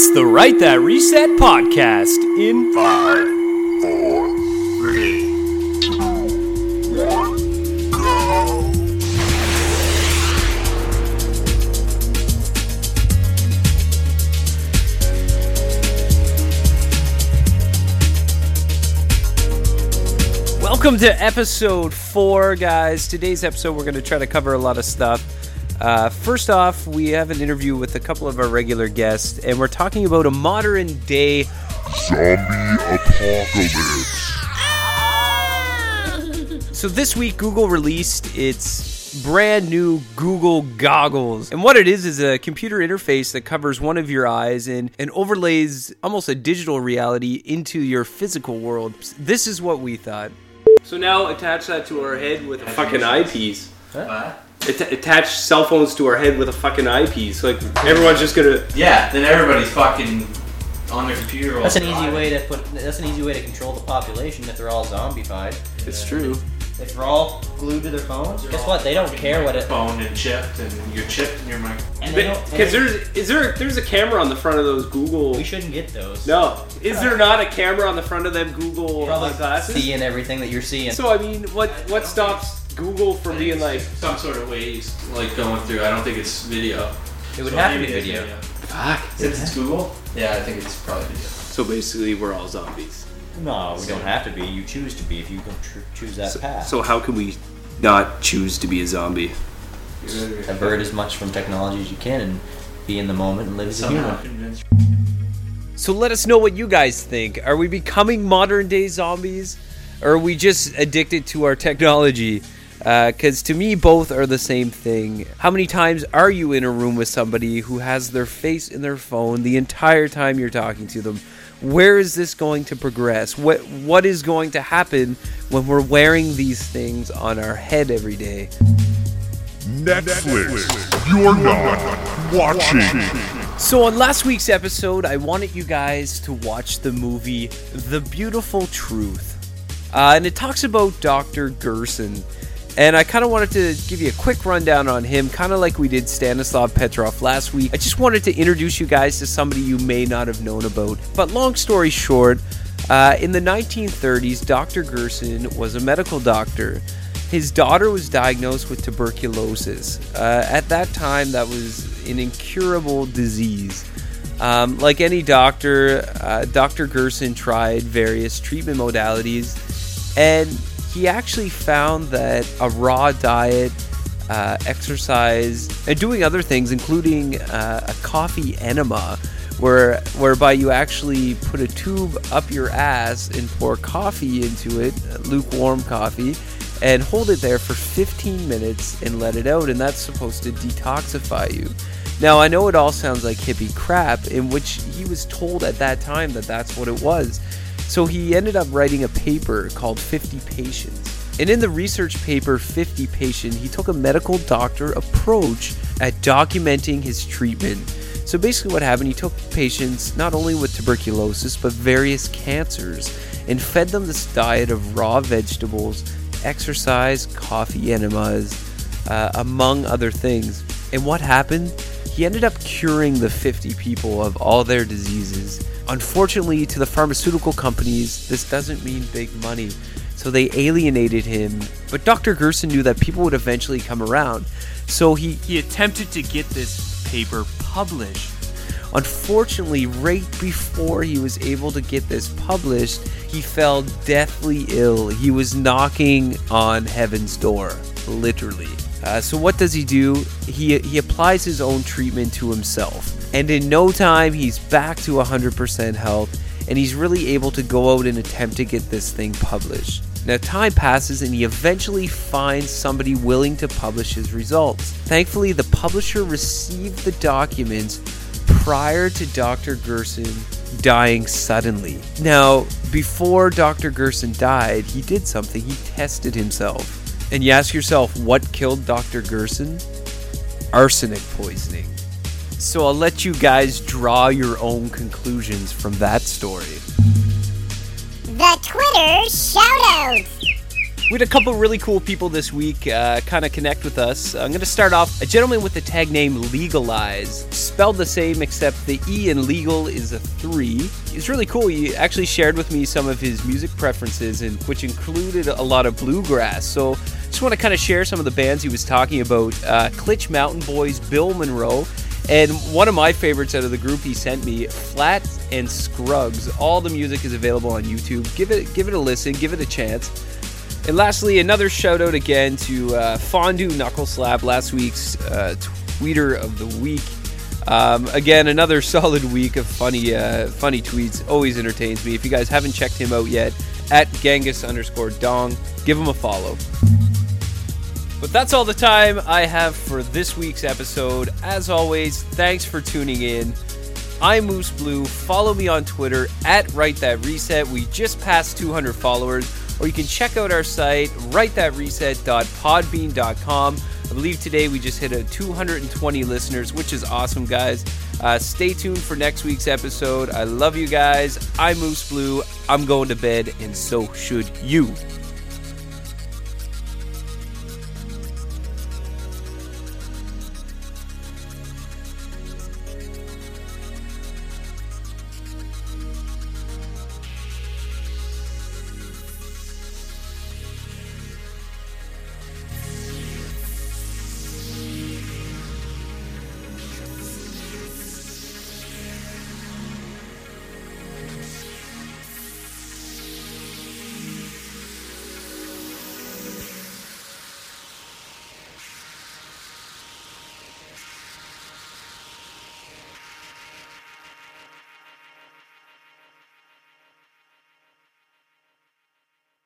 It's the Write That Reset podcast in Five, four, three, two, one, go! Welcome to episode four, guys. Today's episode, we're going to try to cover a lot of stuff. Uh, first off, we have an interview with a couple of our regular guests, and we're talking about a modern day. Zombie apocalypse. So, this week, Google released its brand new Google Goggles. And what it is is a computer interface that covers one of your eyes and, and overlays almost a digital reality into your physical world. This is what we thought. So, now attach that to our head with a fucking eyepiece. What? Att- attach cell phones to our head with a fucking eyepiece. Like everyone's just gonna. Yeah, then everybody's fucking on their computer. all That's an easy way to put. That's an easy way to control the population if they're all zombified. It's true. If they're all glued to their phones, guess what? They don't care what it. Phone and chipped, and you're chipped, and you're like, And they don't. Because they- there's is there there's a camera on the front of those Google. we shouldn't get those. No, is there not a camera on the front of them Google Probably glasses? seeing everything that you're seeing. So I mean, what what stops Google for I being like? some sort of ways like going through. I don't think it's video. it would So have to be maybe it's video. Fuck. Since it's Google, yeah, I think it's probably video. So basically, we're all zombies. No, we don't have to be. You choose to be if you can tr- choose that So, path. so how can we not choose to be a zombie? Avert as much from technology as you can and be in the moment and live as a Somehow human. So let us know what you guys think. Are we becoming modern day zombies? Or are we just addicted to our technology? Because to me, both are the same thing. How many times are you in a room with somebody who has their face in their phone the entire time you're talking to them? Where is this going to progress? What What is going to happen when we're wearing these things on our head every day? Netflix, you're not watching. So, on last week's episode, I wanted you guys to watch the movie The Beautiful Truth. Uh, and it talks about Dr. Gerson. And I kind of wanted to give you a quick rundown on him, kind of like we did Stanislav Petrov last week. I just wanted to introduce you guys to somebody you may not have known about. But long story short, uh, in the 1930s, Dr. Gerson was a medical doctor. His daughter was diagnosed with tuberculosis. Uh, at that time, that was an incurable disease. Um, like any doctor, uh, Dr. Gerson tried various treatment modalities, and he actually found that a raw diet, uh, exercise, and doing other things, including uh, a coffee enema, where whereby you actually put a tube up your ass and pour coffee into it, lukewarm coffee, and hold it there for 15 minutes and let it out, and that's supposed to detoxify you. Now, I know it all sounds like hippie crap, in which he was told at that time that that's what it was. So he ended up writing a paper called 50 Patients. And in the research paper 50 Patient, he took a medical doctor approach at documenting his treatment. So basically, what happened, he took patients not only with tuberculosis, but various cancers, and fed them this diet of raw vegetables, exercise, coffee enemas, uh, among other things. And what happened? He ended up curing the 50 people of all their diseases. Unfortunately, to the pharmaceutical companies, this doesn't mean big money, so they alienated him. But Dr. Gerson knew that people would eventually come around, so he, he attempted to get this paper published. Unfortunately, right before he was able to get this published, he fell deathly ill. He was knocking on heaven's door, literally. Uh, so what does he do? He he applies his own treatment to himself, and in no time he's back to 100% health, and he's really able to go out and attempt to get this thing published. Now time passes, and he eventually finds somebody willing to publish his results. Thankfully, the publisher received the documents prior to Dr. Gerson dying suddenly. Now, before Dr. Gerson died, he did something. He tested himself. And you ask yourself, what killed Dr. Gerson? Arsenic poisoning. So I'll let you guys draw your own conclusions from that story. The Twitter shoutouts. We had a couple really cool people this week uh, kind of connect with us. I'm going to start off a gentleman with the tag name Legalize, spelled the same except the E in legal is a three. It's really cool. He actually shared with me some of his music preferences, and which included a lot of bluegrass. So just want to kind of share some of the bands he was talking about. Uh, Mountain Boys, Bill Monroe. And one of my favorites out of the group he sent me, Flatt and Scruggs. All the music is available on YouTube. Give it give it a listen, give it a chance. And lastly, another shout out again to uh, Fondue Knuckle Slap, last week's uh, tweeter of the week. Um, again, another solid week of funny uh, funny tweets. Always entertains me. If you guys haven't checked him out yet, at Genghis underscore Dong, give him a follow. But that's all the time I have for this week's episode. As always, thanks for tuning in. I'm Moose Blue. Follow me on Twitter at Write That Reset. We just passed 200 followers. Or you can check out our site, writethatreset.podbean.com. I believe today we just hit a 220 listeners, which is awesome, guys. Uh, stay tuned for next week's episode. I love you guys. I'm Moose Blue. I'm going to bed, and so should you.